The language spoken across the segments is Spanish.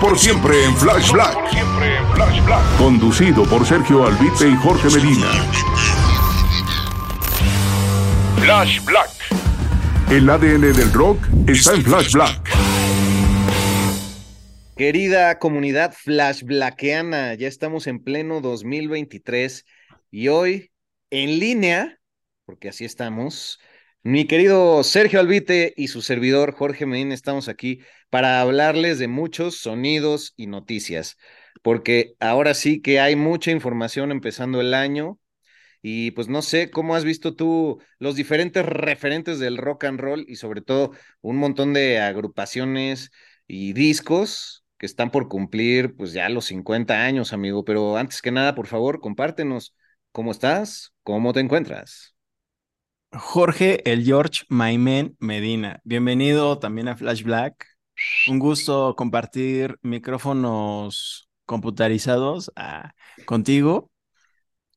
Por siempre en Flash Black. Conducido por Sergio Albite y Jorge Medina. Flash Black. El ADN del rock está en Flash Black. Querida comunidad Flash Blackeana, ya estamos en pleno 2023 y hoy en línea, porque así estamos, mi querido Sergio Albite y su servidor Jorge Medina estamos aquí para hablarles de muchos sonidos y noticias, porque ahora sí que hay mucha información empezando el año y pues no sé cómo has visto tú los diferentes referentes del rock and roll y sobre todo un montón de agrupaciones y discos que están por cumplir pues ya los 50 años, amigo, pero antes que nada, por favor, compártenos cómo estás, cómo te encuentras. Jorge, el George Maimen Medina. Bienvenido también a Flash Black. Un gusto compartir micrófonos computarizados ah, contigo.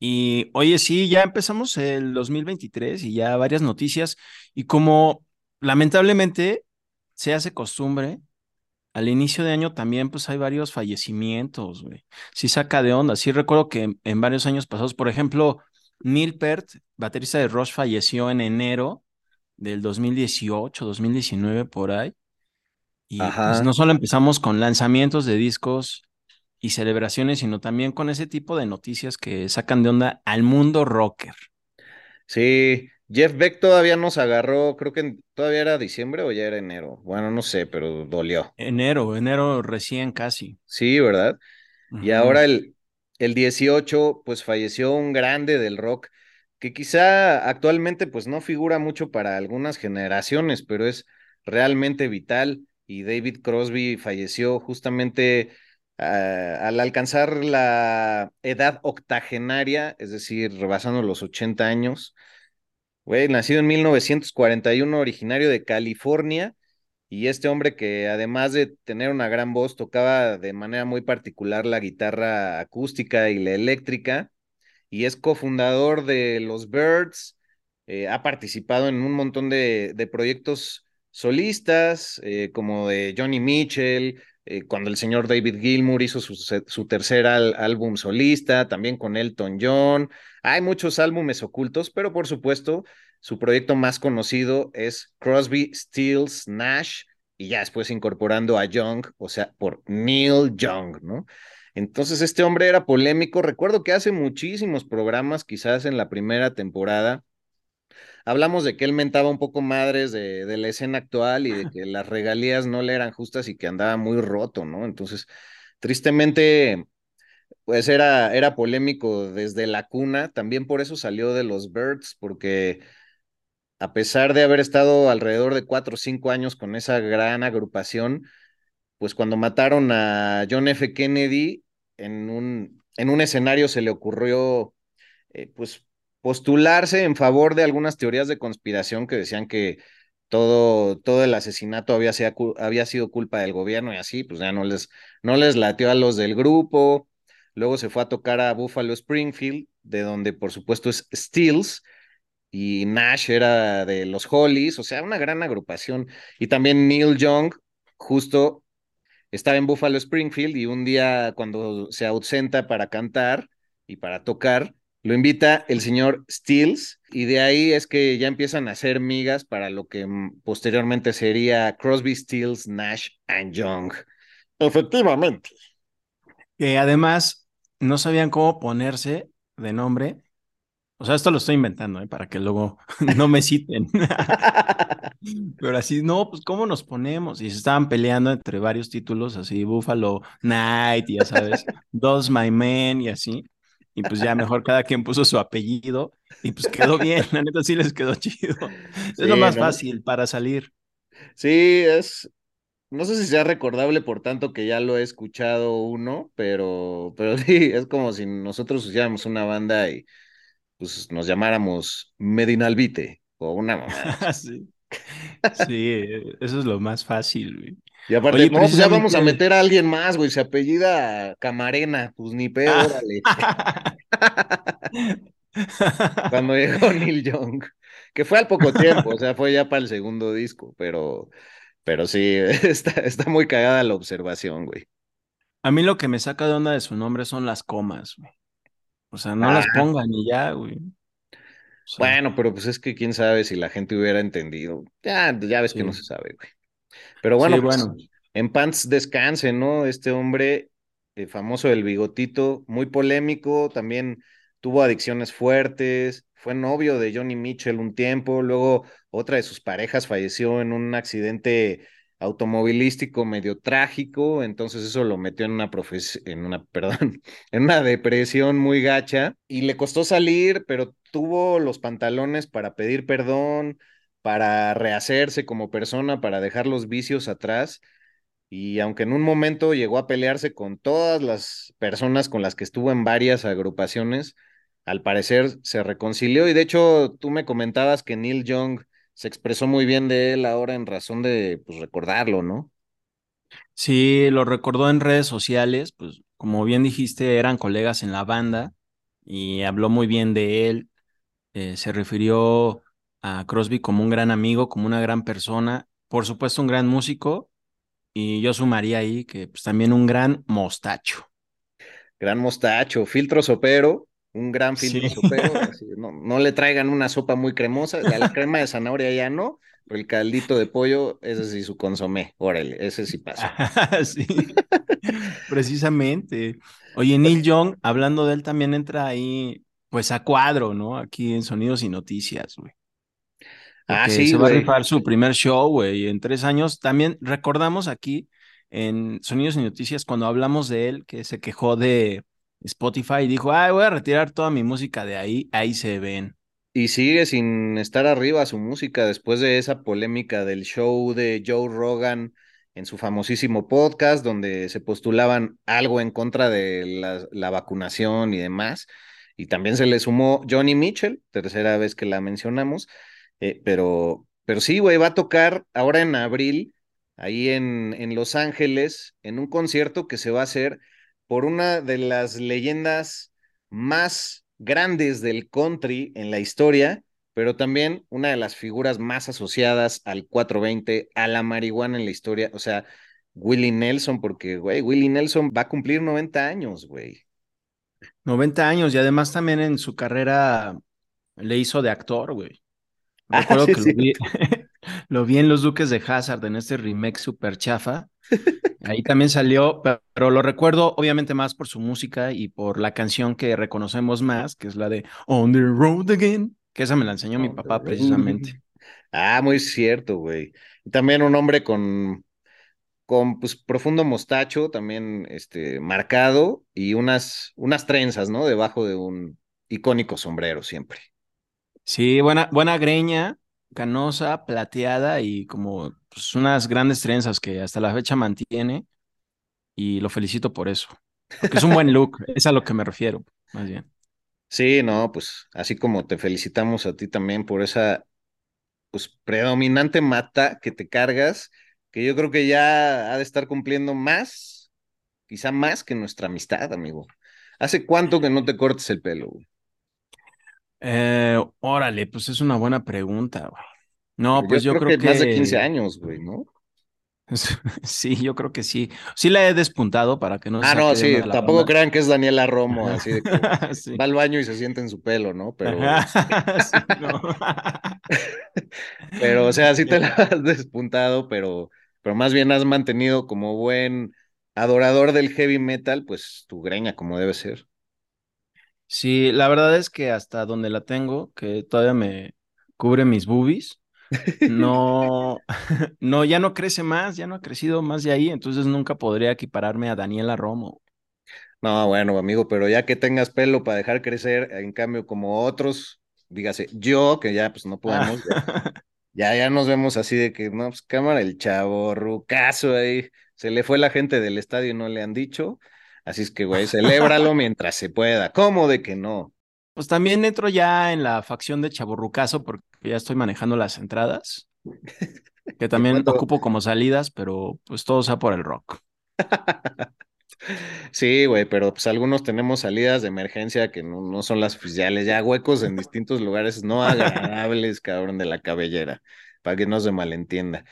Y oye, sí, ya empezamos el 2023 y ya varias noticias. Y como lamentablemente se hace costumbre, al inicio de año también pues hay varios fallecimientos, güey. Sí saca de onda. Sí recuerdo que en varios años pasados, por ejemplo, Neil Peart, baterista de Rush, falleció en enero del 2018, 2019, por ahí. Y pues, no solo empezamos con lanzamientos de discos y celebraciones, sino también con ese tipo de noticias que sacan de onda al mundo rocker. Sí, Jeff Beck todavía nos agarró, creo que todavía era diciembre o ya era enero. Bueno, no sé, pero dolió. Enero, enero recién casi. Sí, ¿verdad? Y ahora el, el 18, pues falleció un grande del rock que quizá actualmente pues no figura mucho para algunas generaciones, pero es realmente vital y David Crosby falleció justamente ah, al alcanzar la edad octogenaria, es decir, rebasando los 80 años. Nacido en 1941, originario de California, y este hombre que además de tener una gran voz, tocaba de manera muy particular la guitarra acústica y la eléctrica, y es cofundador de los Birds, eh, ha participado en un montón de, proyectos solistas, eh, como de Johnny Mitchell, eh, cuando el señor David Gilmour hizo su, su tercer álbum solista, también con Elton John. Hay muchos álbumes ocultos, pero por supuesto, su proyecto más conocido es Crosby, Stills, Nash, y ya después incorporando a Young, o sea, por Neil Young, ¿no? Entonces, este hombre era polémico. Recuerdo que hace muchísimos programas, quizás en la primera temporada, hablamos de que él mentaba un poco madres de, de, la escena actual y de que las regalías no le eran justas y que andaba muy roto, ¿no? Entonces, tristemente, pues era, era polémico desde la cuna, también por eso salió de los Birds, porque a pesar de haber estado alrededor de cuatro o cinco años con esa gran agrupación, pues cuando mataron a John F. Kennedy, en un, en un escenario se le ocurrió, eh, pues, postularse en favor de algunas teorías de conspiración que decían que todo, todo el asesinato había, había sido culpa del gobierno y así, pues ya no les, no les latió a los del grupo. Luego se fue a tocar a Buffalo Springfield, de donde por supuesto es Stills, y Nash era de los Hollies, o sea, una gran agrupación. Y también Neil Young, justo estaba en Buffalo Springfield y un día cuando se ausenta para cantar y para tocar, lo invita el señor Stills y de ahí es que ya empiezan a hacer migas para lo que mm, posteriormente sería Crosby, Stills, Nash and Young. Efectivamente. Que además no sabían cómo ponerse de nombre. O sea, esto lo estoy inventando, ¿eh? para que luego no me citen. Pero así, no, pues ¿cómo nos ponemos? Y se estaban peleando entre varios títulos, así, Buffalo Night, ya sabes, Dos My Men y así. Y pues ya mejor cada quien puso su apellido y pues quedó bien, la neta sí les quedó chido. es lo más fácil para salir. Sí, es, no sé si sea recordable por tanto que ya lo he escuchado uno, pero, pero sí, es como si nosotros hiciéramos una banda y pues nos llamáramos Medinalvite o una mamá. sí. sí, eso es lo más fácil, güey. Y aparte, no, pues ya vamos a meter a alguien más, güey. Se apellida Camarena, pues ni peor, ah. órale. Cuando llegó Neil Young, que fue al poco tiempo, o sea, fue ya para el segundo disco, pero, pero sí, está, está muy cagada la observación, güey. A mí lo que me saca de onda de su nombre son las comas, güey. O sea, no las pongan y ya, güey. bueno, pero pues es que quién sabe si la gente hubiera entendido. Ya, ya ves que no se sabe, güey. Pero bueno, pues, en pants descanse, ¿no? Este hombre eh, famoso del bigotito, muy polémico, también tuvo adicciones fuertes, fue novio de Johnny Mitchell un tiempo, luego otra de sus parejas falleció en un accidente automovilístico medio trágico, entonces eso lo metió en una en una, perdón, en una depresión muy gacha y le costó salir, pero tuvo los pantalones para pedir perdón, para rehacerse como persona, para dejar los vicios atrás. Y aunque en un momento llegó a pelearse con todas las personas con las que estuvo en varias agrupaciones, al parecer se reconcilió. Y de hecho, tú me comentabas que Neil Young se expresó muy bien de él ahora en razón de pues, recordarlo, ¿no? Sí, lo recordó en redes sociales, pues como bien dijiste, eran colegas en la banda y habló muy bien de él. Eh, se refirió a Crosby como un gran amigo, como una gran persona, por supuesto un gran músico, y yo sumaría ahí que pues, también un gran mostacho. Gran mostacho, filtro sopero, un gran filtro sopero. no, le traigan una sopa muy cremosa, la, crema de zanahoria ya no, pero el caldito de pollo, ese sí su consomé, órale, ese sí pasa. sí, precisamente. Oye, Neil Young, hablando de él, también entra ahí, pues a cuadro, ¿no? Aquí en Sonidos y Noticias, güey. Ah, sí, se va a rifar su primer show, güey, en tres años. También recordamos aquí en Sonidos y Noticias cuando hablamos de él que se quejó de Spotify dijo, ay, voy a retirar toda mi música de ahí, ahí se ven. Y sigue sin estar arriba su música después de esa polémica del show de Joe Rogan en su famosísimo podcast, donde se postulaban algo en contra de la, la vacunación y demás. Y también se le sumó Johnny Mitchell, tercera vez que la mencionamos. Eh, pero, pero sí, güey, va a tocar ahora en abril, ahí en, en Los Ángeles, en un concierto que se va a hacer por una de las leyendas más grandes del country en la historia, pero también una de las figuras más asociadas al 420, a la marihuana en la historia, o sea, Willie Nelson, porque, güey, Willie Nelson va a cumplir 90 años, güey. 90 años y además también en su carrera le hizo de actor, güey. Ah, Recuerdo que lo vi, en Los Duques de Hazard, en este remake super chafa. Ahí también salió, pero, lo recuerdo obviamente más por su música y por la canción que reconocemos más, que es la de On the Road Again, que esa me la enseñó mi papá precisamente. Ah, muy cierto, güey. Y también un hombre con, con pues, profundo mostacho, también este, marcado, y unas, unas trenzas, ¿no? Debajo de un icónico sombrero siempre. Sí, buena, buena greña, canosa, plateada y como pues, unas grandes trenzas que hasta la fecha mantiene y lo felicito por eso. Porque es un buen look, es a lo que me refiero, más bien. Sí, no, pues así como te felicitamos a ti también por esa pues predominante mata que te cargas, que yo creo que ya ha de estar cumpliendo más, quizá más que nuestra amistad, amigo. ¿Hace cuánto que no te cortes el pelo? Güey? Eh, órale, pues es una buena pregunta, güey. No, pues yo, creo, que, más de 15 años, güey, ¿no? Sí, yo creo que sí. Sí la he despuntado para que no Ah, no, sí, tampoco crean que es Daniela Romo, así de que va al baño y se siente en su pelo, ¿no? Pero, sí, no. pero o sea, sí te la has despuntado, pero, pero más bien has mantenido como buen adorador del heavy metal, pues tu greña como debe ser. Sí, la verdad es que hasta donde la tengo, que todavía me cubre mis boobies, no, no, ya no crece más, ya no ha crecido más de ahí, entonces nunca podría equipararme a Daniela Romo. No, bueno, amigo, pero ya que tengas pelo para dejar crecer, en cambio, como otros, dígase, yo, que ya pues no podemos, ya, ya, nos vemos así de que, no, pues cámara, el chavo, rucazo ahí, se le fue la gente del estadio y no le han dicho, Así es que, güey, celébralo mientras se pueda. ¿Cómo de que no? Pues también entro ya en la facción de Chaburrucazo porque ya estoy manejando las entradas. Que también ocupo como salidas, pero pues todo sea por el rock. Sí, güey, pero pues algunos tenemos salidas de emergencia que no, no, son las oficiales, ya huecos en distintos lugares no agradables, cabrón, de la cabellera, para que no se malentienda.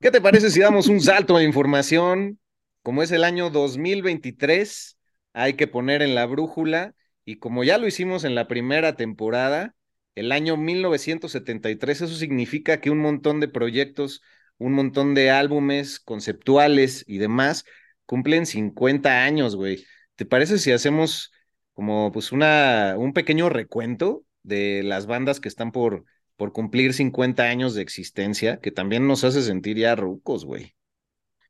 ¿Qué te parece si damos un salto de información? Como es el año 2023, hay que poner en la brújula, y como ya lo hicimos en la primera temporada, el año 1973, eso significa que un montón de proyectos, un montón de álbumes conceptuales y demás cumplen 50 años, güey. ¿Te parece si hacemos como pues una, un pequeño recuento de las bandas que están por, por cumplir 50 años de existencia, que también nos hace sentir ya rucos, güey?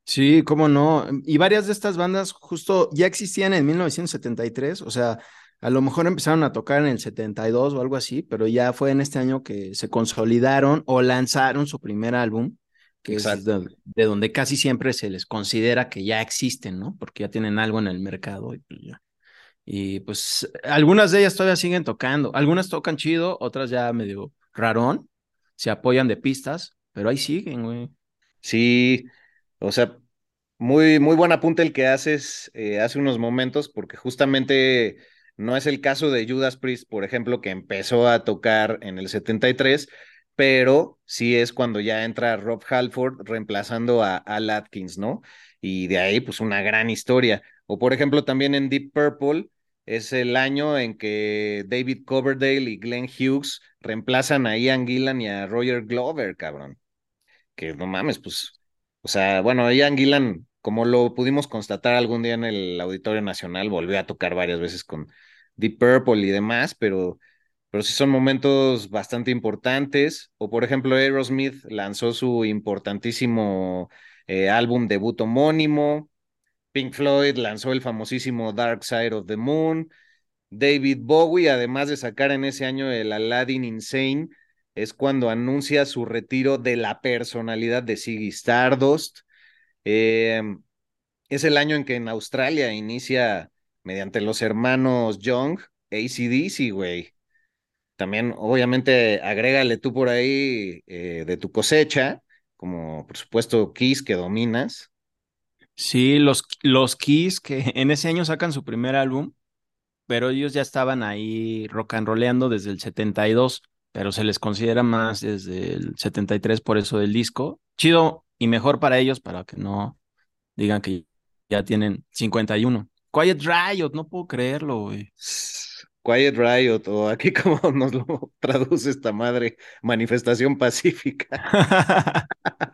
Sí, cómo no. Y varias de estas bandas justo ya existían en 1973, o sea, a lo mejor empezaron a tocar en el 72 o algo así, pero ya fue en este año que se consolidaron o lanzaron su primer álbum, que es de, donde casi siempre se les considera que ya existen, ¿no? Porque ya tienen algo en el mercado y pues ya. Y pues algunas de ellas todavía siguen tocando, algunas tocan chido, otras ya medio rarón, se apoyan de pistas, pero ahí siguen, güey. Sí, o sea, muy, muy buen apunte el que haces eh, hace unos momentos, porque justamente no es el caso de Judas Priest, por ejemplo, que empezó a tocar en el 73, pero sí es cuando ya entra Rob Halford reemplazando a Al Atkins, ¿no? Y de ahí, pues, una gran historia. O, por ejemplo, también en Deep Purple es el año en que David Coverdale y Glenn Hughes reemplazan a Ian Gillan y a Roger Glover, cabrón. Que no mames, pues o sea, bueno, Ian Gillan, como lo pudimos constatar algún día en el Auditorio Nacional, volvió a tocar varias veces con Deep Purple y demás, pero, pero sí son momentos bastante importantes. O por ejemplo, Aerosmith lanzó su importantísimo eh, álbum debut homónimo. Pink Floyd lanzó el famosísimo Dark Side of the Moon. David Bowie, además de sacar en ese año el Aladdin Insane, es cuando anuncia su retiro de la personalidad de Ziggy Stardust. Em, es el año en que en Australia inicia mediante los hermanos Young ACDC, güey. También, obviamente, agrégale tú por ahí eh, de tu cosecha, como por supuesto Kiss que dominas. Sí, los, los Kiss que en ese año sacan su primer álbum, pero ellos ya estaban ahí rock and rollando desde el 72 pero se les considera más desde el 73 por eso del disco. Chido y mejor para ellos para que no digan que ya tienen 51. Quiet Riot, no puedo creerlo, güey. Quiet Riot, o aquí como nos lo traduce esta madre, manifestación pacífica.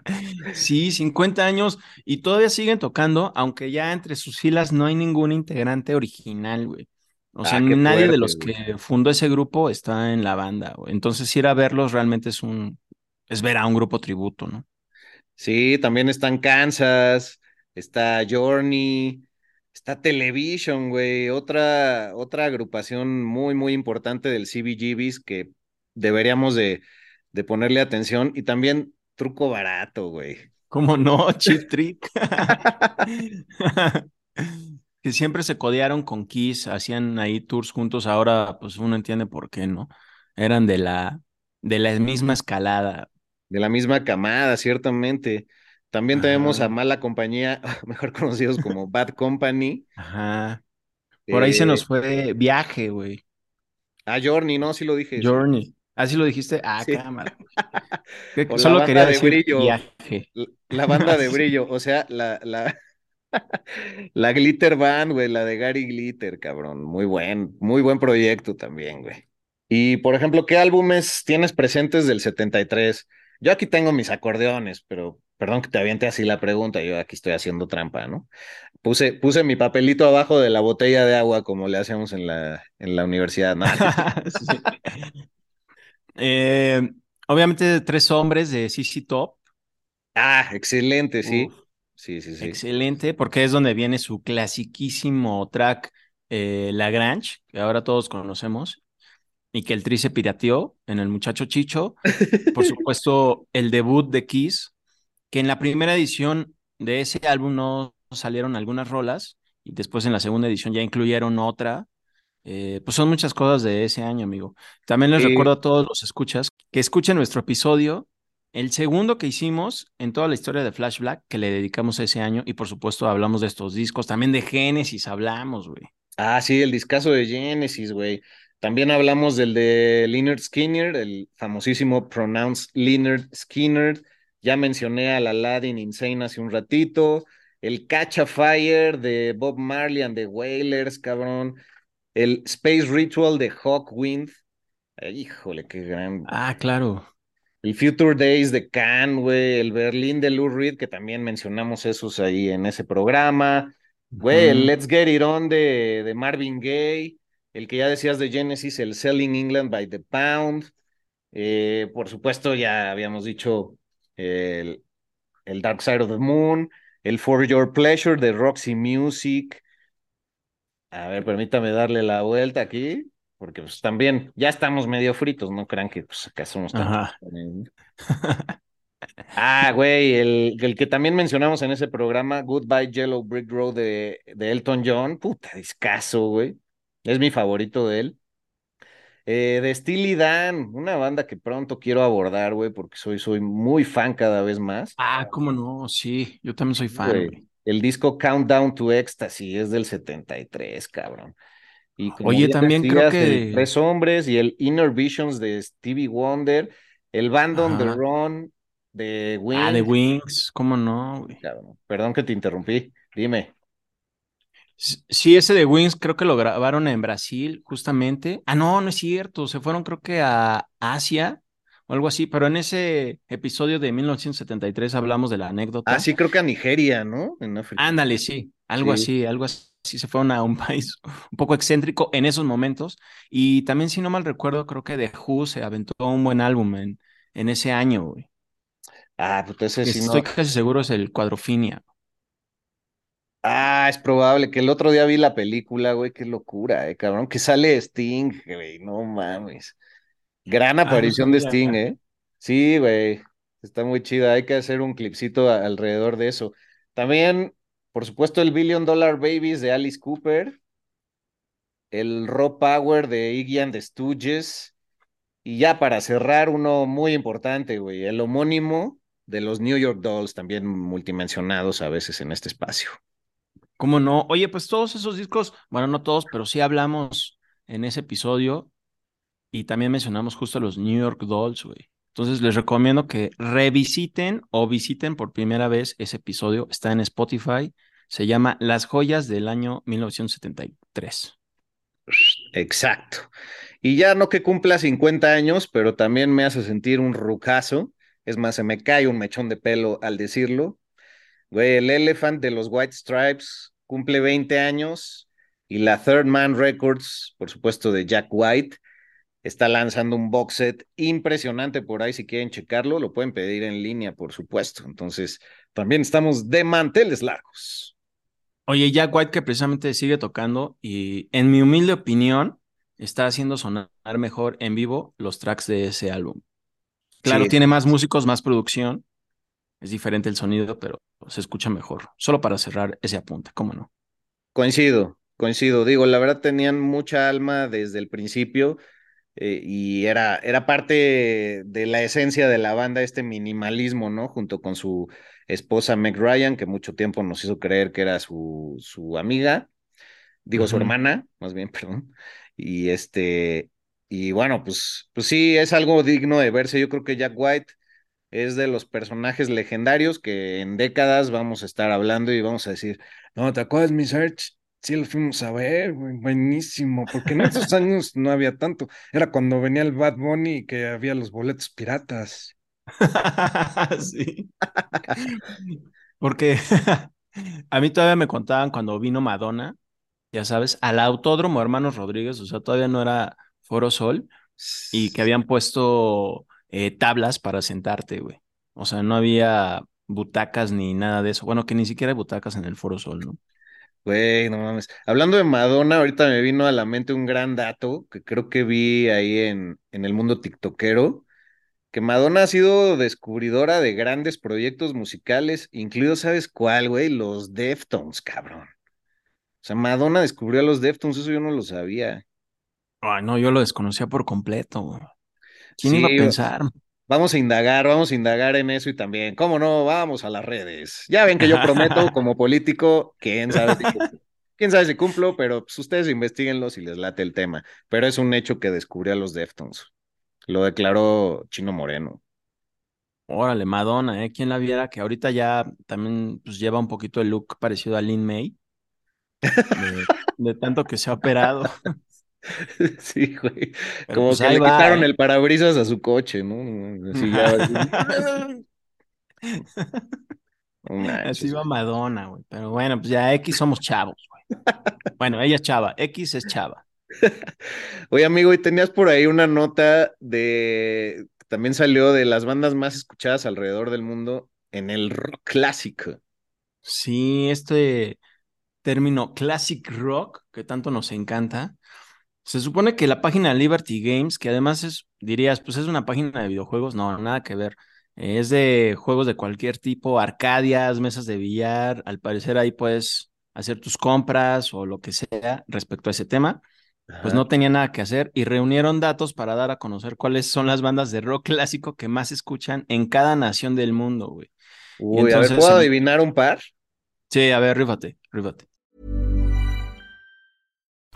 sí, 50 años y todavía siguen tocando, aunque ya entre sus filas no hay ningún integrante original, güey. O sea, ah, nadie de los que fundó ese grupo está en la banda. Entonces, ir a verlos realmente es un, es ver a un grupo tributo, ¿no? Sí, también están Kansas, está Journey, está Television, güey, otra, otra agrupación muy, muy importante del CBGBs que deberíamos de, de ponerle atención y también truco barato, güey. ¿Cómo no? Chip Trick. que siempre se codearon con Kiss, hacían ahí tours juntos, ahora pues uno entiende por qué, ¿no? Eran de la, de la misma escalada. De la misma camada, ciertamente. También tenemos a Mala Compañía, mejor conocidos como Bad Company. Ajá. Por ahí se nos eh, fue viaje, güey. Ah, Journey, ¿no? Sí lo dije. Journey. Así lo dijiste. Ah, Sí. cámara. Solo la quería banda de decir brillo. viaje. La, la banda de brillo, o sea, la, la, la Glitter Band, güey, la de Gary Glitter, cabrón. Muy buen, muy buen proyecto también, güey. Y, por ejemplo, ¿qué álbumes tienes presentes del 73? Yo aquí tengo mis acordeones, pero perdón que te aviente así la pregunta, yo aquí estoy haciendo trampa, ¿no? Puse, puse mi papelito abajo de la botella de agua como le hacemos en la, en la universidad. No, Sí. Eh, obviamente, tres hombres de CC Top. Ah, excelente, sí. Uf, Sí, sí, sí. excelente, porque es donde viene su clasiquísimo track eh, Lagrange, que ahora todos conocemos, y que el Tri se pirateó en El Muchacho Chicho. Por supuesto, el debut de Kiss, que en la primera edición de ese álbum no salieron algunas rolas, y después en la segunda edición ya incluyeron otra. Eh, pues son muchas cosas de ese año, amigo. También les Sí. recuerdo a todos los escuchas que escuchen nuestro episodio, el segundo que hicimos en toda la historia de Flash Black, que le dedicamos ese año, y por supuesto hablamos de estos discos, también de Genesis hablamos, güey. Ah, sí, el discazo de Genesis, güey. También hablamos del de Leonard Skinner, el famosísimo Pronounced Leonard Skinner. Ya mencioné al Aladdin Insane hace un ratito. El Catch a Fire de Bob Marley and the Wailers, cabrón. El Space Ritual de Hawkwind. Híjole, qué gran. Ah, claro. El Future Days de Can, güey. El Berlín de Lou Reed, que también mencionamos esos ahí en ese programa. Güey, el. Let's Get It On de, de Marvin Gaye, el que ya decías de Genesis, el Selling England by the Pound. Eh, por supuesto, ya habíamos dicho el, el Dark Side of the Moon, el For Your Pleasure de Roxy Music. A ver, permítame darle la vuelta aquí, porque pues también ya estamos medio fritos, no crean que pues acá somos tan... Ah, güey, el, el que también mencionamos en ese programa, Goodbye Yellow Brick Road de, de Elton John, puta discazo, güey. Es mi favorito de él. Eh, de Steely Dan, una banda que pronto quiero abordar, güey, porque soy, soy muy fan cada vez más. Ah, cómo no, sí, yo también soy fan, güey. El disco Countdown to Ecstasy es del 73, cabrón. Y como Oye, también creo que- Tres Hombres y el Inner Visions de Stevie Wonder, el Band on the Ajá. Run de Wings. Ah, de Wings, cómo no, güey. Perdón que te interrumpí. Dime. Sí, ese de Wings creo que lo grabaron en Brasil, justamente. Ah, no, no es cierto. Se fueron, creo que a Asia o algo así. Pero en ese episodio de 1973 hablamos de la anécdota. Ah, sí, creo que a Nigeria, ¿no? En África. Ándale, sí, algo Sí. así, algo así. Se fueron a un país un poco excéntrico en esos momentos. Y también, si no mal recuerdo, creo que The Who se aventó un buen álbum en, en ese año, güey. Ah, pues ese sí no. Estoy casi seguro es el Cuadrofinia. Ah, es probable que el otro día vi la película, güey, qué locura, eh, cabrón, que sale Sting, güey, no mames. Gran Ah, no aparición de. Sting, ¿eh? Sí, güey, está muy chida, hay que hacer un clipcito alrededor de eso. También, por supuesto, el Billion Dollar Babies de Alice Cooper, el Raw Power de Iggy and the Stooges, y ya para cerrar, uno muy importante, güey, el homónimo de los New York Dolls, también multimensionados a veces en este espacio. ¿Cómo no? Oye, pues todos esos discos, bueno, no todos, pero sí hablamos en ese episodio y también mencionamos justo los New York Dolls, güey. Entonces les recomiendo que revisiten o visiten por primera vez ese episodio. Está en Spotify. Se llama Las joyas del año 1973. Exacto. Y ya no que cumpla 50 años, pero también me hace sentir un rucazo. Es más, se me cae un mechón de pelo al decirlo. Güey, el Elephant de los White Stripes cumple 20 años y la Third Man Records, por supuesto, de Jack White, está lanzando un box set impresionante por ahí. Si quieren checarlo, lo pueden pedir en línea, por supuesto. Entonces, también estamos de manteles largos. Oye, Jack White que precisamente sigue tocando y en mi humilde opinión está haciendo sonar mejor en vivo los tracks de ese álbum. Claro, Sí. tiene más músicos, más producción. Es diferente el sonido, pero se escucha mejor. Solo para cerrar ese apunte, ¿cómo no? Coincido, coincido. Digo, la verdad tenían mucha alma desde el principio eh, y era, era parte de la esencia de la banda, este minimalismo, ¿no? Junto con su esposa Meg Ryan, que mucho tiempo nos hizo creer que era su, su amiga, digo, su hermana, más bien, perdón. Y este, Y bueno, pues, pues sí, es algo digno de verse. Yo creo que Jack White es de los personajes legendarios que en décadas vamos a estar hablando y vamos a decir, no, ¿te acuerdas, mi Search? Sí, lo fuimos a ver, buenísimo, porque en esos años no había tanto. Era cuando venía el Bad Bunny y que había los boletos piratas. sí. Porque a mí todavía me contaban cuando vino Madonna, ya sabes, al Autódromo Hermanos Rodríguez, o sea, todavía no era Foro Sol, y que habían puesto eh, tablas para sentarte, güey. O sea, no había butacas ni nada de eso. Bueno, que ni siquiera hay butacas en el Foro Sol, ¿no? Güey, no mames. Hablando de Madonna, ahorita me vino a la mente un gran dato que creo que vi ahí en, en el mundo tiktokero, que Madonna ha sido descubridora de grandes proyectos musicales, incluido, ¿sabes cuál, güey? Los Deftones, cabrón. O sea, Madonna descubrió a los Deftones, eso yo no lo sabía. Ay, no, yo lo desconocía por completo, güey. ¿Quién iba a pensar? Vamos a indagar, vamos a indagar en eso y también, ¿cómo no? Vamos a las redes. Ya ven que yo prometo como político, quién sabe si cumplo, quién sabe si cumplo, pero pues, ustedes investiguenlo si les late el tema. Pero es un hecho que descubrió a los Deftones. Lo declaró Chino Moreno. Órale, Madonna, ¿eh? ¿Quién la viera? Que ahorita ya también pues, lleva un poquito el look parecido a Lin May. De, tanto que se ha operado. Sí, güey. Como pues, que le quitaron ¿eh? el parabrisas a su coche, ¿no? Así, Así va Madonna, güey. Pero bueno, pues ya X somos chavos, güey. Bueno, ella es chava, X es chava. Oye, amigo, y tenías por ahí una nota de. También salió de las bandas más escuchadas alrededor del mundo en el rock clásico. Sí, este término classic rock que tanto nos encanta. Se supone que la página Liberty Games, que además es, dirías, pues es una página de videojuegos, no, nada que ver. Es de juegos de cualquier tipo, arcadias, mesas de billar. Al parecer ahí puedes hacer tus compras o lo que sea respecto a ese tema pues no tenía nada que hacer y reunieron datos para dar a conocer cuáles son las bandas de rock clásico que más escuchan en cada nación del mundo, güey. Uy, a ver, ¿puedo adivinar un par? Sí, a ver, rífate, rífate.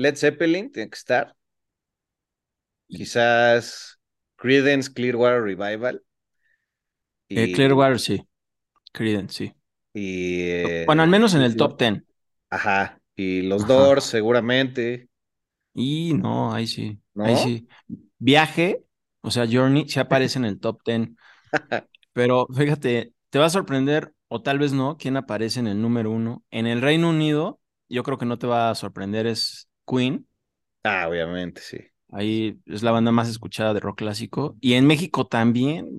Led Zeppelin tiene que estar. Quizás Credence Clearwater Revival. Eh, Clearwater, sí. Credence, sí. Y, eh, bueno, al menos en el top ten. Ajá. Y los Doors, seguramente. Y no, ahí sí. Ahí sí. Viaje, o sea, Journey, se aparece en el top ten. Pero fíjate, te va a sorprender, o tal vez no, quién aparece en el número uno. En el Reino Unido, yo creo que no te va a sorprender, es Queen. Ah, obviamente, sí. Ahí es la banda más escuchada de rock clásico. Y en México también.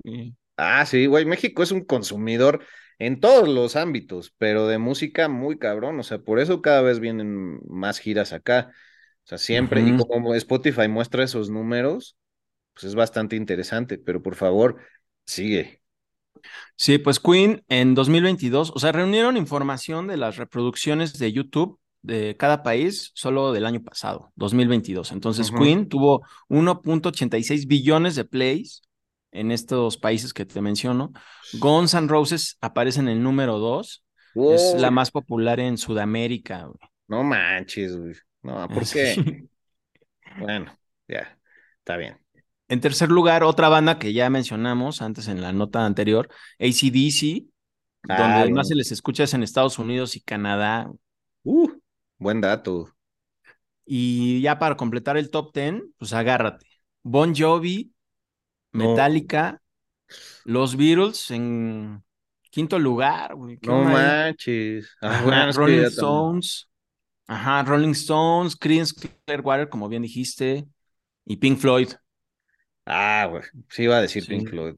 Ah, sí, güey, México es un consumidor en todos los ámbitos, pero de música muy cabrón. O sea, por eso cada vez vienen más giras acá. O sea, siempre, y como Spotify muestra esos números, pues es bastante interesante, pero por favor, sigue. Sí, pues Queen en 2022, o sea, reunieron información de las reproducciones de YouTube de cada país solo del año pasado, 2022. Entonces, Queen tuvo 1.86 billones de plays en estos países que te menciono. Guns N' Roses aparece en el número 2. Es la más popular en Sudamérica. No manches, güey. No, ¿por qué? bueno, ya, está bien. En tercer lugar, otra banda que ya mencionamos antes en la nota anterior, ACDC, donde más se les escucha es en Estados Unidos y Canadá. Uh. Buen dato. Y ya para completar el top 10, pues agárrate. Bon Jovi, Metallica, los Beatles en quinto lugar, güey. No manches. Ah, Rolling Stones. Ajá, Rolling Stones, Creedence Clearwater, como bien dijiste, y Pink Floyd. Ah, güey, sí iba a decir Pink Floyd.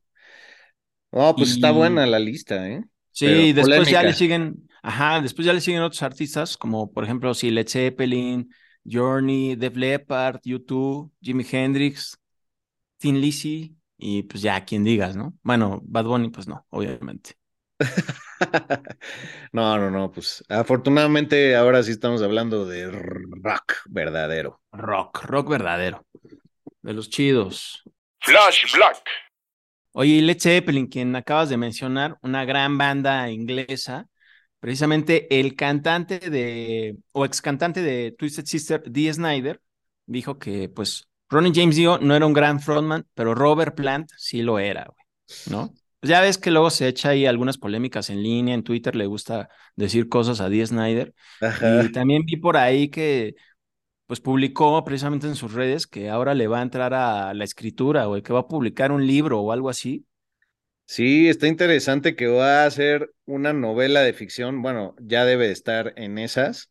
No, pues está buena la lista, ¿eh? Sí, después ya le siguen, ajá, después ya le siguen otros artistas, como por ejemplo, sí, Led Zeppelin, Journey, Def Leppard, U2, Jimi Hendrix, Thin Lizzy, y pues ya quien digas, ¿no? Bueno, Bad Bunny, pues no, obviamente. no, no, no, pues afortunadamente ahora sí estamos hablando de rock verdadero. Rock, rock verdadero. De los chidos. Flash Black. Oye, Led Zeppelin, quien acabas de mencionar, una gran banda inglesa, precisamente el cantante de, o ex cantante de Twisted Sister, Dee Snyder, dijo que pues Ronnie James Dio no era un gran frontman, pero Robert Plant sí lo era, güey, ¿no? Pues ya ves que luego se echa ahí algunas polémicas en línea, en Twitter le gusta decir cosas a Dee Snyder. Y también vi por ahí que pues publicó precisamente en sus redes que ahora le va a entrar a la escritura o que va a publicar un libro o algo así. Sí, está interesante que va a hacer una novela de ficción, bueno, ya debe estar en esas,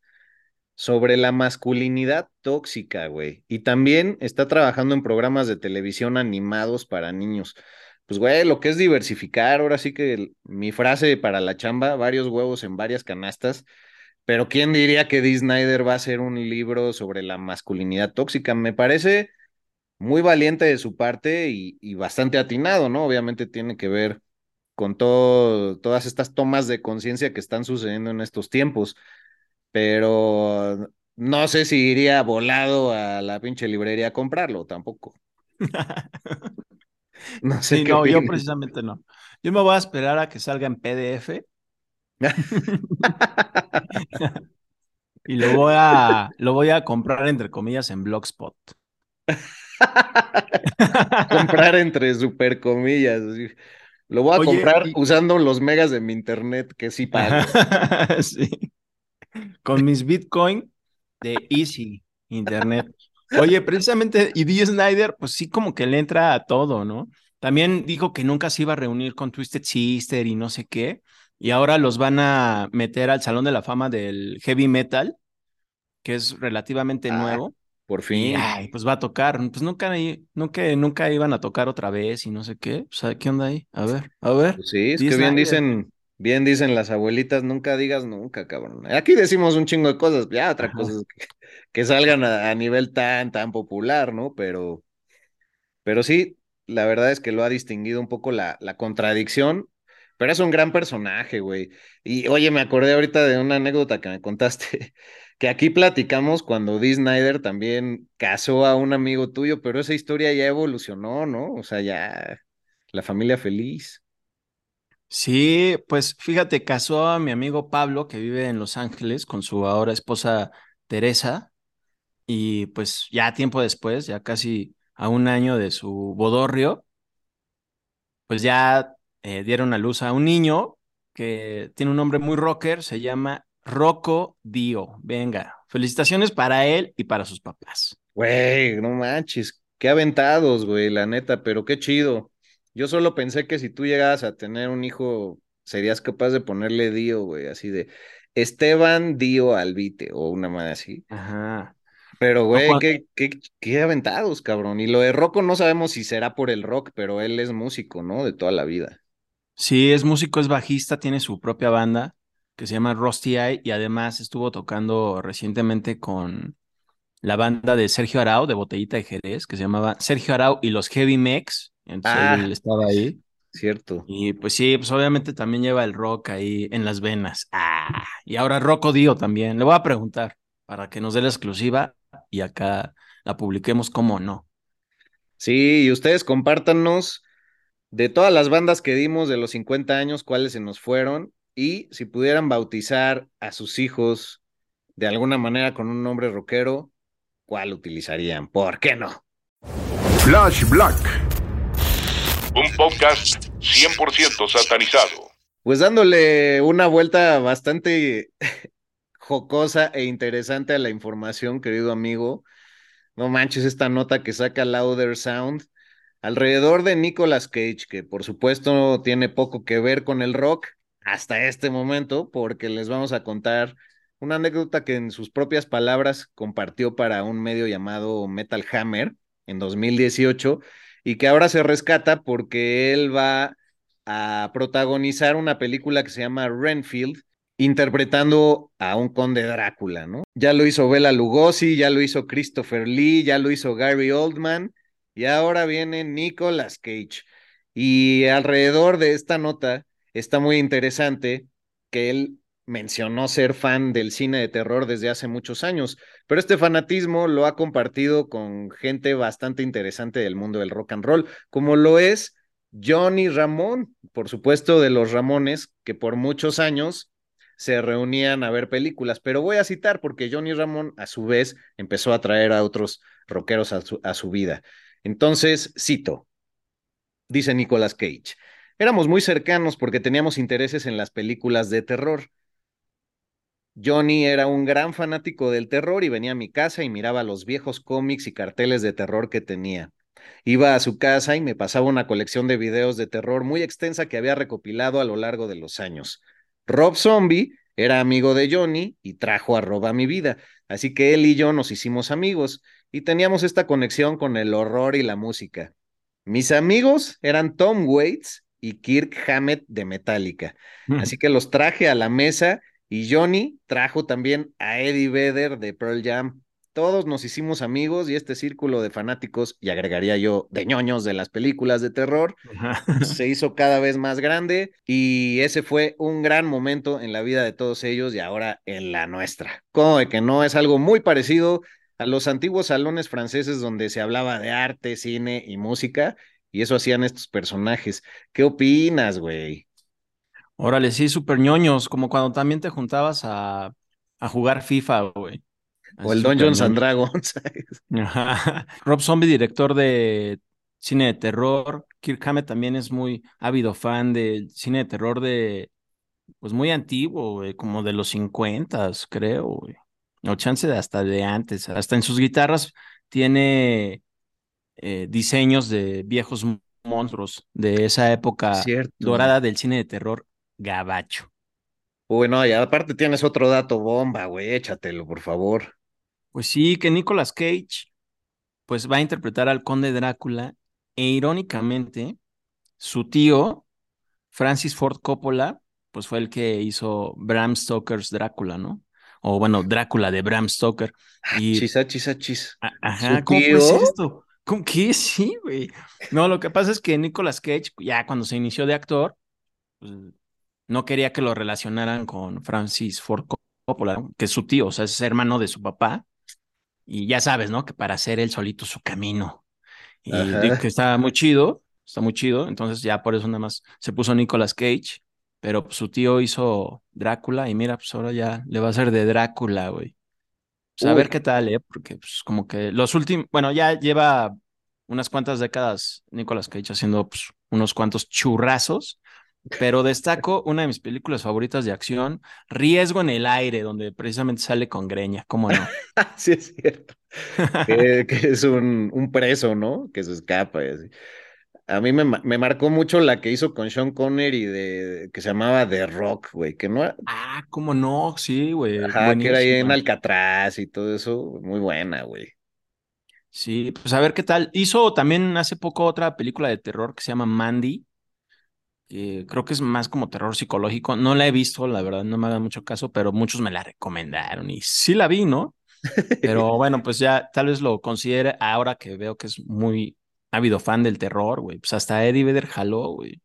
sobre la masculinidad tóxica, güey. Y también está trabajando en programas de televisión animados para niños pues güey, lo que es diversificar, ahora sí que mi frase para la chamba, varios huevos en varias canastas, pero ¿quién diría que Dee Snyder va a hacer un libro sobre la masculinidad tóxica? Me parece muy valiente de su parte y, bastante atinado, ¿no? Obviamente tiene que ver con todo, todas estas tomas de conciencia que están sucediendo en estos tiempos, pero no sé si iría volado a la pinche librería a comprarlo tampoco. No sé. no, yo precisamente no. Yo me voy a esperar a que salga en PDF. y lo voy a lo voy a comprar entre comillas en Blogspot. comprar entre super comillas. Lo voy a comprar usando los megas de mi internet que sí pago. sí. Con mis Bitcoin de Easy Internet. Oye, precisamente, y Dee Snyder, pues sí, como que le entra a todo, ¿no? También dijo que nunca se iba a reunir con Twisted Sister y no sé qué, y ahora los van a meter al Salón de la Fama del Heavy Metal, que es relativamente ah, nuevo. Por fin. ay, pues va a tocar. Pues nunca, nunca, nunca iban a tocar otra vez y no sé qué. O sea, ¿qué onda ahí? A ver, a ver. Pues sí, es que bien dicen, bien dicen las abuelitas, nunca digas nunca, cabrón. Aquí decimos un chingo de cosas, ya otra cosa es que, salgan a, nivel tan, tan popular, ¿no? Pero, pero sí, la verdad es que lo ha distinguido un poco la, la contradicción, pero es un gran personaje, güey. Y oye, me acordé ahorita de una anécdota que me contaste, que aquí platicamos cuando Dee Snyder también casó a un amigo tuyo, pero esa historia ya evolucionó, ¿no? O sea, ya la familia feliz. Sí, pues fíjate, casó a mi amigo Pablo, que vive en Los Ángeles, con su ahora esposa Teresa, y pues ya tiempo después, ya casi a un año de su bodorrio, pues ya eh, dieron a luz a un niño que tiene un nombre muy rocker, se llama Rocco Dio. Venga, felicitaciones para él y para sus papás. Güey, no manches, qué aventados, güey, la neta, pero qué chido. Yo solo pensé que si tú llegabas a tener un hijo, serías capaz de ponerle Dio, güey, así de Esteban Dio Albite o una madre así. Ajá. Pero, güey, qué, qué, qué, aventados, cabrón. Y lo de Rocco no sabemos si será por el rock, pero él es músico, ¿no? De toda la vida. Sí, es músico, es bajista, tiene su propia banda que se llama Rusty Eye y además estuvo tocando recientemente con la banda de Sergio Arau, de Botellita de Jerez, que se llamaba Sergio Arau y los Heavy Mex. Entonces él ah, estaba ahí. Cierto. Y pues sí, pues obviamente también lleva el rock ahí en las venas. Ah, y ahora Rocco Dio también. Le voy a preguntar para que nos dé la exclusiva y acá la publiquemos como no. Sí, y ustedes compártanos de todas las bandas que dimos de los 50 años, cuáles se nos fueron y si pudieran bautizar a sus hijos de alguna manera con un nombre rockero, ¿cuál utilizarían? ¿Por qué no? Flash Black. Un podcast 100% satanizado. Pues dándole una vuelta bastante jocosa e interesante a la información, querido amigo. No manches esta nota que saca Louder Sound alrededor de Nicolas Cage, que por supuesto tiene poco que ver con el rock hasta este momento, porque les vamos a contar una anécdota que en sus propias palabras compartió para un medio llamado Metal Hammer en 2018 y que ahora se rescata porque él va a protagonizar una película que se llama Renfield, interpretando a un conde Drácula, ¿no? Ya lo hizo Bela Lugosi, ya lo hizo Christopher Lee, ya lo hizo Gary Oldman y ahora viene Nicolas Cage. Y alrededor de esta nota está muy interesante que él mencionó ser fan del cine de terror desde hace muchos años, pero este fanatismo lo ha compartido con gente bastante interesante del mundo del rock and roll, como lo es Johnny Ramón, por supuesto de los Ramones, que por muchos años se reunían a ver películas, pero voy a citar porque Johnny Ramón a su vez empezó a traer a otros rockeros a su, a su vida. Entonces, cito, dice Nicolas Cage, éramos muy cercanos porque teníamos intereses en las películas de terror. Johnny era un gran fanático del terror y venía a mi casa y miraba los viejos cómics y carteles de terror que tenía. Iba a su casa y me pasaba una colección de videos de terror muy extensa que había recopilado a lo largo de los años. Rob Zombie era amigo de Johnny y trajo a Rob a mi vida, así que él y yo nos hicimos amigos y teníamos esta conexión con el horror y la música. Mis amigos eran Tom Waits y Kirk Hammett de Metallica, así que los traje a la mesa y Johnny trajo también a Eddie Vedder de Pearl Jam. Todos nos hicimos amigos y este círculo de fanáticos, y agregaría yo, de ñoños de las películas de terror, se hizo cada vez más grande y ese fue un gran momento en la vida de todos ellos y ahora en la nuestra. Como de que no es algo muy parecido a los antiguos salones franceses donde se hablaba de arte, cine y música, y eso hacían estos personajes. ¿Qué opinas, güey? Órale, sí, súper ñoños, como cuando también te juntabas a, a jugar FIFA, güey. O el Dungeons and Dragons. Rob Zombie, director de cine de terror. Kirk Hammett también es muy ávido fan del cine de terror de, pues muy antiguo, güey, como de los 50, creo, güey. O chance de hasta de antes. Hasta en sus guitarras tiene eh, diseños de viejos monstruos de esa época dorada del cine de terror gabacho. Bueno, y aparte tienes otro dato bomba, güey, échatelo, por favor. Pues sí, que Nicolas Cage, pues va a interpretar al conde Drácula, e irónicamente, su tío, Francis Ford Coppola, pues fue el que hizo Bram Stoker's Drácula, ¿no? O bueno, Drácula de Bram Stoker. Ah, y... Chis, chis, chis. Ajá, ¿cómo es esto? ¿Cómo que sí, güey? No, lo que pasa es que Nicolas Cage, ya cuando se inició de actor, pues, no quería que lo relacionaran con Francis Ford Coppola, que es su tío, o sea, es hermano de su papá. Y ya sabes, ¿no? Que para hacer él solito su camino. Y que está muy chido, está muy chido. Entonces ya por eso nada más se puso Nicolas Cage. Pero pues, su tío hizo Drácula y mira, pues ahora ya le va a hacer de Drácula, güey. Pues a ver qué tal, ¿eh? Porque pues como que los últimos, bueno, ya lleva unas cuantas décadas Nicolas Cage haciendo pues, unos cuantos churrazos pero destaco una de mis películas favoritas de acción, Riesgo en el aire, donde precisamente sale con greña, ¿cómo no? sí, es cierto. que, es un, un, preso, ¿no? Que se escapa. Y así. A mí me, me, marcó mucho la que hizo con Sean Connery de que se llamaba The Rock, güey, que no. Ah, cómo no, sí, güey. Ajá, que era ahí en Alcatraz y todo eso, muy buena, güey. Sí, pues a ver qué tal. Hizo también hace poco otra película de terror que se llama Mandy creo que es más como terror psicológico. No la he visto, la verdad, no me hagan mucho caso, pero muchos me la recomendaron y sí la vi, ¿no? Pero bueno, pues ya tal vez lo considere ahora que veo que es muy ávido fan del terror, güey. Pues hasta Eddie Vedder jaló, güey.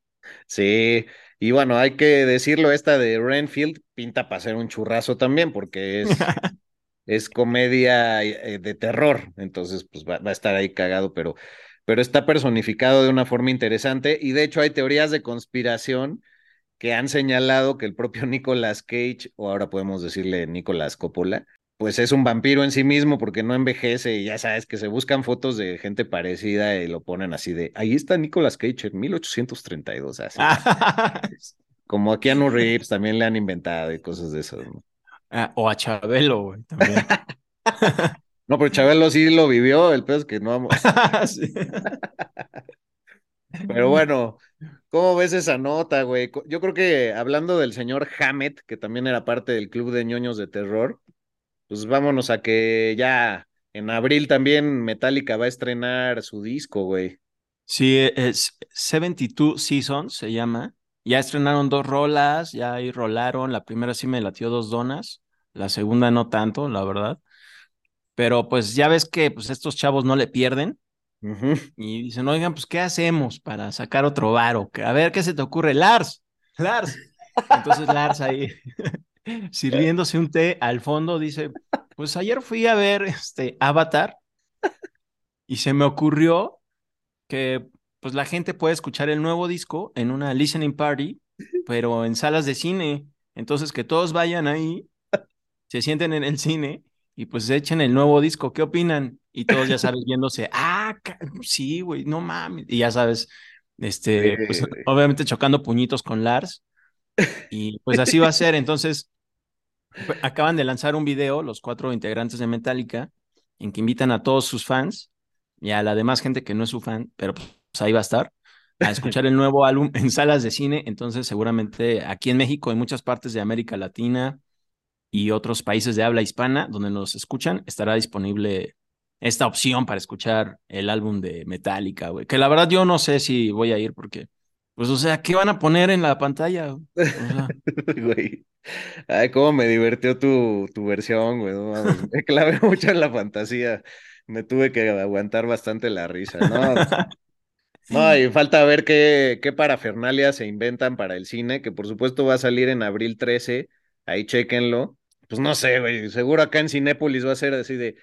Sí, y bueno, hay que decirlo, esta de Renfield pinta para ser un churrazo también, porque es, es comedia eh, de terror, entonces pues va, va, a estar ahí cagado, pero pero está personificado de una forma interesante y de hecho hay teorías de conspiración que han señalado que el propio Nicolas Cage, o ahora podemos decirle Nicolas Coppola, pues es un vampiro en sí mismo porque no envejece y ya sabes que se buscan fotos de gente parecida y lo ponen así de, ahí está Nicolas Cage en 1832, así. Como a Keanu Reeves también le han inventado y cosas de eso. Ah, o a Chabelo, güey, también. no, pero Chabelo sí lo vivió, el peor es que no vamos. Pero bueno, ¿cómo ves esa nota, güey? Yo creo que hablando del señor Hammett, que también era parte del club de ñoños de terror, pues vámonos a que ya en abril también Metallica va a estrenar su disco, güey. Sí, es 72 Seasons se llama. Ya estrenaron dos rolas, ya ahí rolaron. La primera sí me latió dos donas, la segunda no tanto, la verdad. Pero pues ya ves que pues estos chavos no le pierden. Y dicen, oigan, pues, ¿qué hacemos para sacar otro varo? A ver, ¿qué se te ocurre? Lars, Lars. Entonces Lars ahí sirviéndose un té al fondo dice, pues ayer fui a ver este Avatar y se me ocurrió que pues la gente puede escuchar el nuevo disco en una listening party, pero en salas de cine. Entonces que todos vayan ahí, se sienten en el cine y pues echen el nuevo disco. ¿Qué opinan? Y todos ya sabes viéndose, ah, sí, güey, no mames. Y ya sabes, este, pues obviamente chocando puñitos con Lars. Y pues así va a ser. Entonces, acaban de lanzar un video, los cuatro integrantes de Metallica, en que invitan a todos sus fans y a la demás gente que no es su fan, pero pues ahí va a estar, a escuchar el nuevo álbum en salas de cine. Entonces, seguramente aquí en México, en muchas partes de América Latina y otros países de habla hispana donde nos escuchan, estará disponible esta opción para escuchar el álbum de Metallica, güey. Que la verdad yo no sé si voy a ir porque, pues, o sea, ¿qué van a poner en la pantalla? Güey. Ay, cómo me divirtió tu, tu versión, güey. me clavé mucho en la fantasía. Me tuve que aguantar bastante la risa, ¿no? No, y falta ver qué, qué parafernalia se inventan para el cine, que por supuesto va a salir en abril 13. Ahí chequenlo. Pues no sé, güey. Seguro acá en Cinépolis va a ser así de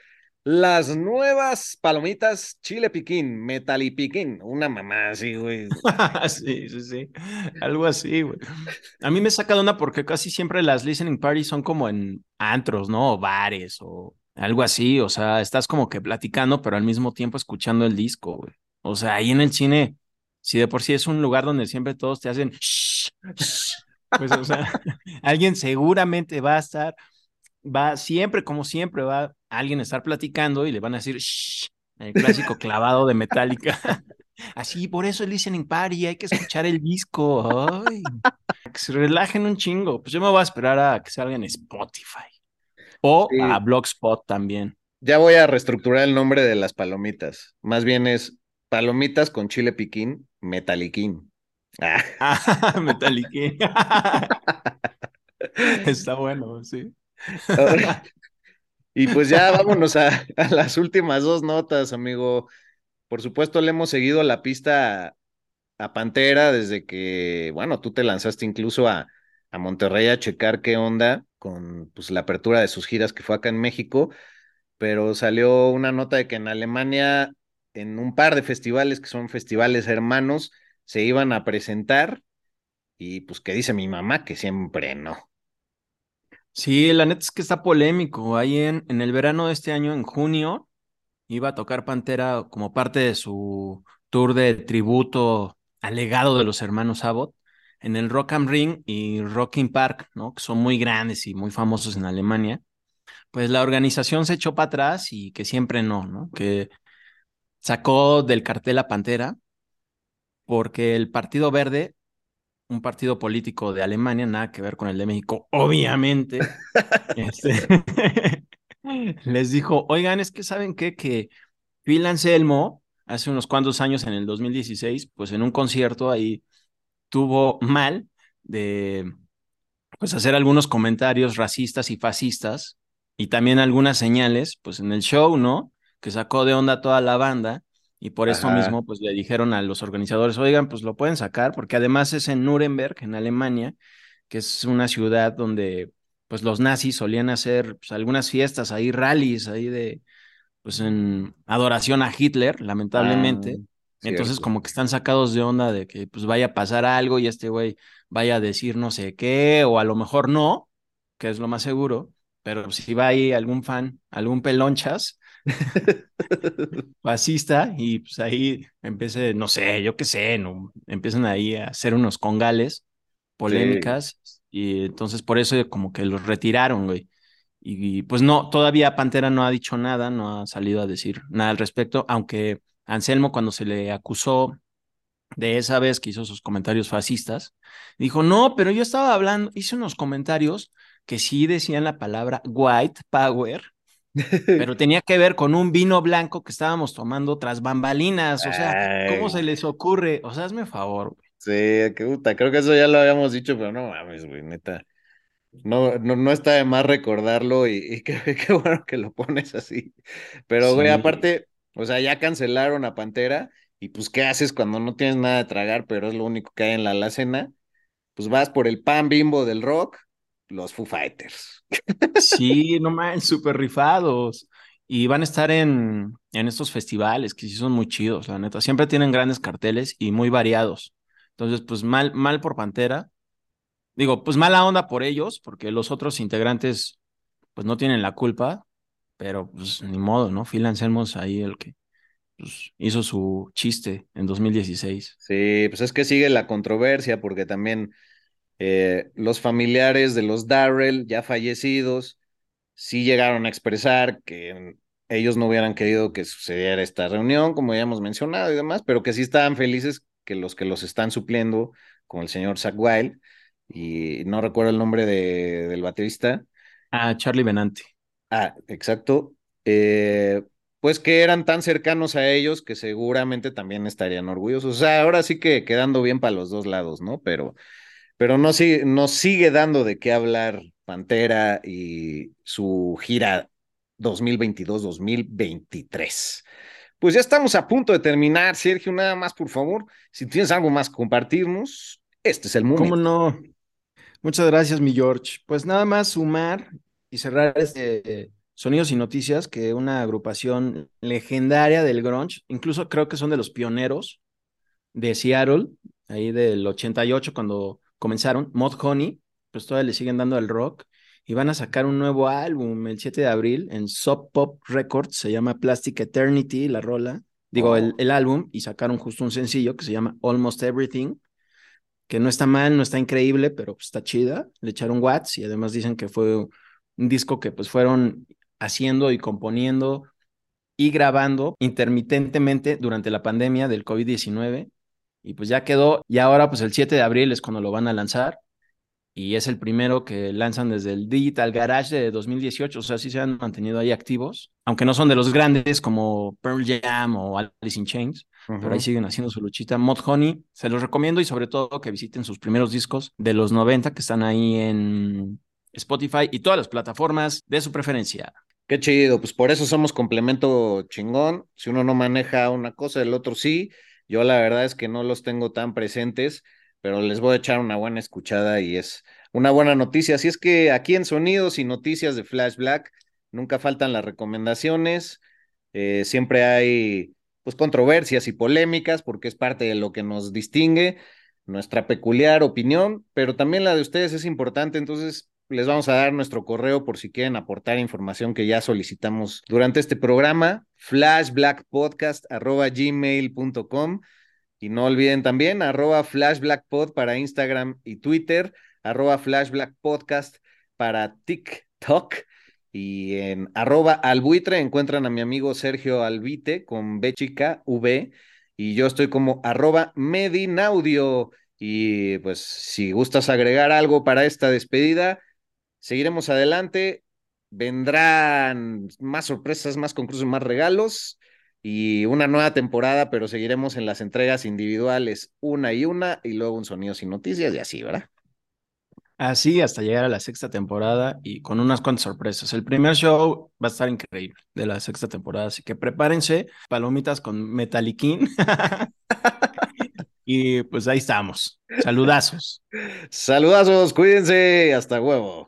las nuevas palomitas chile piquín, metal y piquín. Una mamá así, güey. sí, sí, sí. Algo así, güey. A mí me saca de una porque casi siempre las listening parties son como en antros, ¿no? O bares o algo así. O sea, estás como que platicando, pero al mismo tiempo escuchando el disco, güey. O sea, ahí en el cine, si de por sí es un lugar donde siempre todos te hacen, pues, o sea, alguien seguramente va a estar, va siempre, como siempre, va alguien estar platicando y le van a decir, el clásico clavado de Metallica. Así, por eso el listening party, hay que escuchar el disco. Ay, que se relajen un chingo. Pues yo me voy a esperar a que salga en Spotify o a Blogspot también. Ya voy a reestructurar el nombre de las palomitas. Más bien es palomitas con chile piquín, metaliquín. Ah, metaliquín. Está bueno, sí. Y pues ya vámonos a, las últimas dos notas, amigo. Por supuesto, le hemos seguido la pista a, Pantera desde que, bueno, tú te lanzaste incluso a, Monterrey a checar qué onda con pues, la apertura de sus giras que fue acá en México, pero salió una nota de que en Alemania, en un par de festivales que son festivales hermanos, se iban a presentar y pues que dice mi mamá que siempre no. Sí, la neta es que está polémico. Ahí en, en el verano de este año, en junio, iba a tocar Pantera como parte de su tour de tributo al legado de los hermanos Abbott en el Rock am Ring y Rocking Park, ¿no? Que son muy grandes y muy famosos en Alemania. Pues la organización se echó para atrás y que siempre no, ¿no? Que sacó del cartel a Pantera porque el Partido Verde un partido político de Alemania, nada que ver con el de México, obviamente, este, les dijo, oigan, es que saben qué, que Phil Anselmo, hace unos cuantos años, en el 2016, pues en un concierto ahí tuvo mal de pues hacer algunos comentarios racistas y fascistas y también algunas señales, pues en el show, ¿no? Que sacó de onda toda la banda y por eso mismo, pues le dijeron a los organizadores, oigan, pues lo pueden sacar, porque además es en Nuremberg, en Alemania, que es una ciudad donde pues los nazis solían hacer pues, algunas fiestas ahí, rallies ahí de, pues en adoración a Hitler, lamentablemente. Ah, Entonces como que están sacados de onda de que pues vaya a pasar algo y este güey vaya a decir no sé qué, o a lo mejor no, que es lo más seguro, pero si va ahí algún fan, algún pelonchas, fascista y pues ahí empecé, no sé, yo qué sé, no, empiezan ahí a hacer unos congales, polémicas y entonces por eso como que los retiraron, güey. Y pues no, todavía Pantera no ha dicho nada, no ha salido a decir nada al respecto, aunque Anselmo cuando se le acusó de esa vez que hizo sus comentarios fascistas, dijo, no, pero yo estaba hablando, hice unos comentarios que sí decían la palabra white power, pero tenía que ver con un vino blanco que estábamos tomando tras bambalinas, o sea, ¿cómo se les ocurre? O sea, hazme favor. Sí, qué puta, creo que eso ya lo habíamos dicho, pero no mames, güey, neta. No, no, no está de más recordarlo y, qué, bueno que lo pones así. Pero, güey, aparte, o sea, ya cancelaron a Pantera y pues, ¿qué haces cuando no tienes nada de tragar, pero es lo único que hay en la alacena? Pues vas por el pan bimbo del rock, los Foo Fighters. Sí, no mames, súper rifados. Y van a estar en, en estos festivales que sí son muy chidos, la neta. Siempre tienen grandes carteles y muy variados. Entonces, pues mal, mal por Pantera. Digo, pues mala onda por ellos, porque los otros integrantes, pues no tienen la culpa, pero pues ni modo, ¿no? Phil Anselmos ahí el que pues, hizo su chiste en 2016. Sí, pues es que sigue la controversia, porque también eh, los familiares de los Darrell ya fallecidos sí llegaron a expresar que ellos no hubieran querido que sucediera esta reunión, como ya hemos mencionado y demás, pero que sí estaban felices que los que los están supliendo, con el señor Zach Wild, y no recuerdo el nombre de, del baterista. Ah, Charlie Benanti. Ah, exacto. Eh, pues que eran tan cercanos a ellos que seguramente también estarían orgullosos. O sea, ahora sí que quedando bien para los dos lados, ¿no? Pero, pero no, sigue, no sigue dando de qué hablar Pantera y su gira 2022-2023. Pues ya estamos a punto de terminar, Sergio. Nada más, por favor, si tienes algo más que compartirnos, este es el momento. ¿Cómo no? Muchas gracias, mi George. Pues nada más sumar y cerrar este Sonidos y Noticias, que una agrupación legendaria del grunge, incluso creo que son de los pioneros de Seattle, ahí del 88 cuando comenzaron, Mod Honey, pues todavía le siguen dando al rock y van a sacar un nuevo álbum el 7 de abril en Sub Pop Records, se llama Plastic Eternity, la rola, digo, el, el, álbum, y sacaron justo un sencillo que se llama Almost Everything, que no está mal, no está increíble, pero pues, está chida, le echaron watts y además dicen que fue un disco que pues fueron haciendo y componiendo y grabando intermitentemente durante la pandemia del COVID-19 y pues ya quedó y ahora pues el 7 de abril es cuando lo van a lanzar y es el primero que lanzan desde el Digital Garage de 2018, o sea, sí se han mantenido ahí activos, aunque no son de los grandes como Pearl Jam o Alice in Chains, pero ahí siguen haciendo su luchita. Mod Honey, se los recomiendo y sobre todo que visiten sus primeros discos de los 90 que están ahí en Spotify y todas las plataformas de su preferencia. Qué chido, pues por eso somos complemento chingón. Si uno no maneja una cosa, el otro sí. Yo la verdad es que no los tengo tan presentes pero les voy a echar una buena escuchada y es una buena noticia. Así es que aquí en Sonidos y Noticias de Flash Black nunca faltan las recomendaciones, eh, siempre hay pues controversias y polémicas porque es parte de lo que nos distingue, nuestra peculiar opinión, pero también la de ustedes es importante, entonces les vamos a dar nuestro correo por si quieren aportar información que ya solicitamos durante este programa, flashblackpodcast.gmail.com y no olviden también arroba flashblackpod para Instagram y Twitter, arroba flashblackpodcast para TikTok. Y en arroba albuitre encuentran a mi amigo Sergio Albite con B chica V. Y yo estoy como arroba medinaudio. Y pues si gustas agregar algo para esta despedida, seguiremos adelante. Vendrán más sorpresas, más concursos, más regalos y una nueva temporada, pero seguiremos en las entregas individuales una y una y luego un sonido sin noticias y así, ¿verdad? Así hasta llegar a la sexta temporada y con unas cuantas sorpresas. El primer show va a estar increíble de la sexta temporada, así que prepárense, palomitas con Metaliquín. y pues ahí estamos. Saludazos. Saludazos, cuídense, hasta huevo.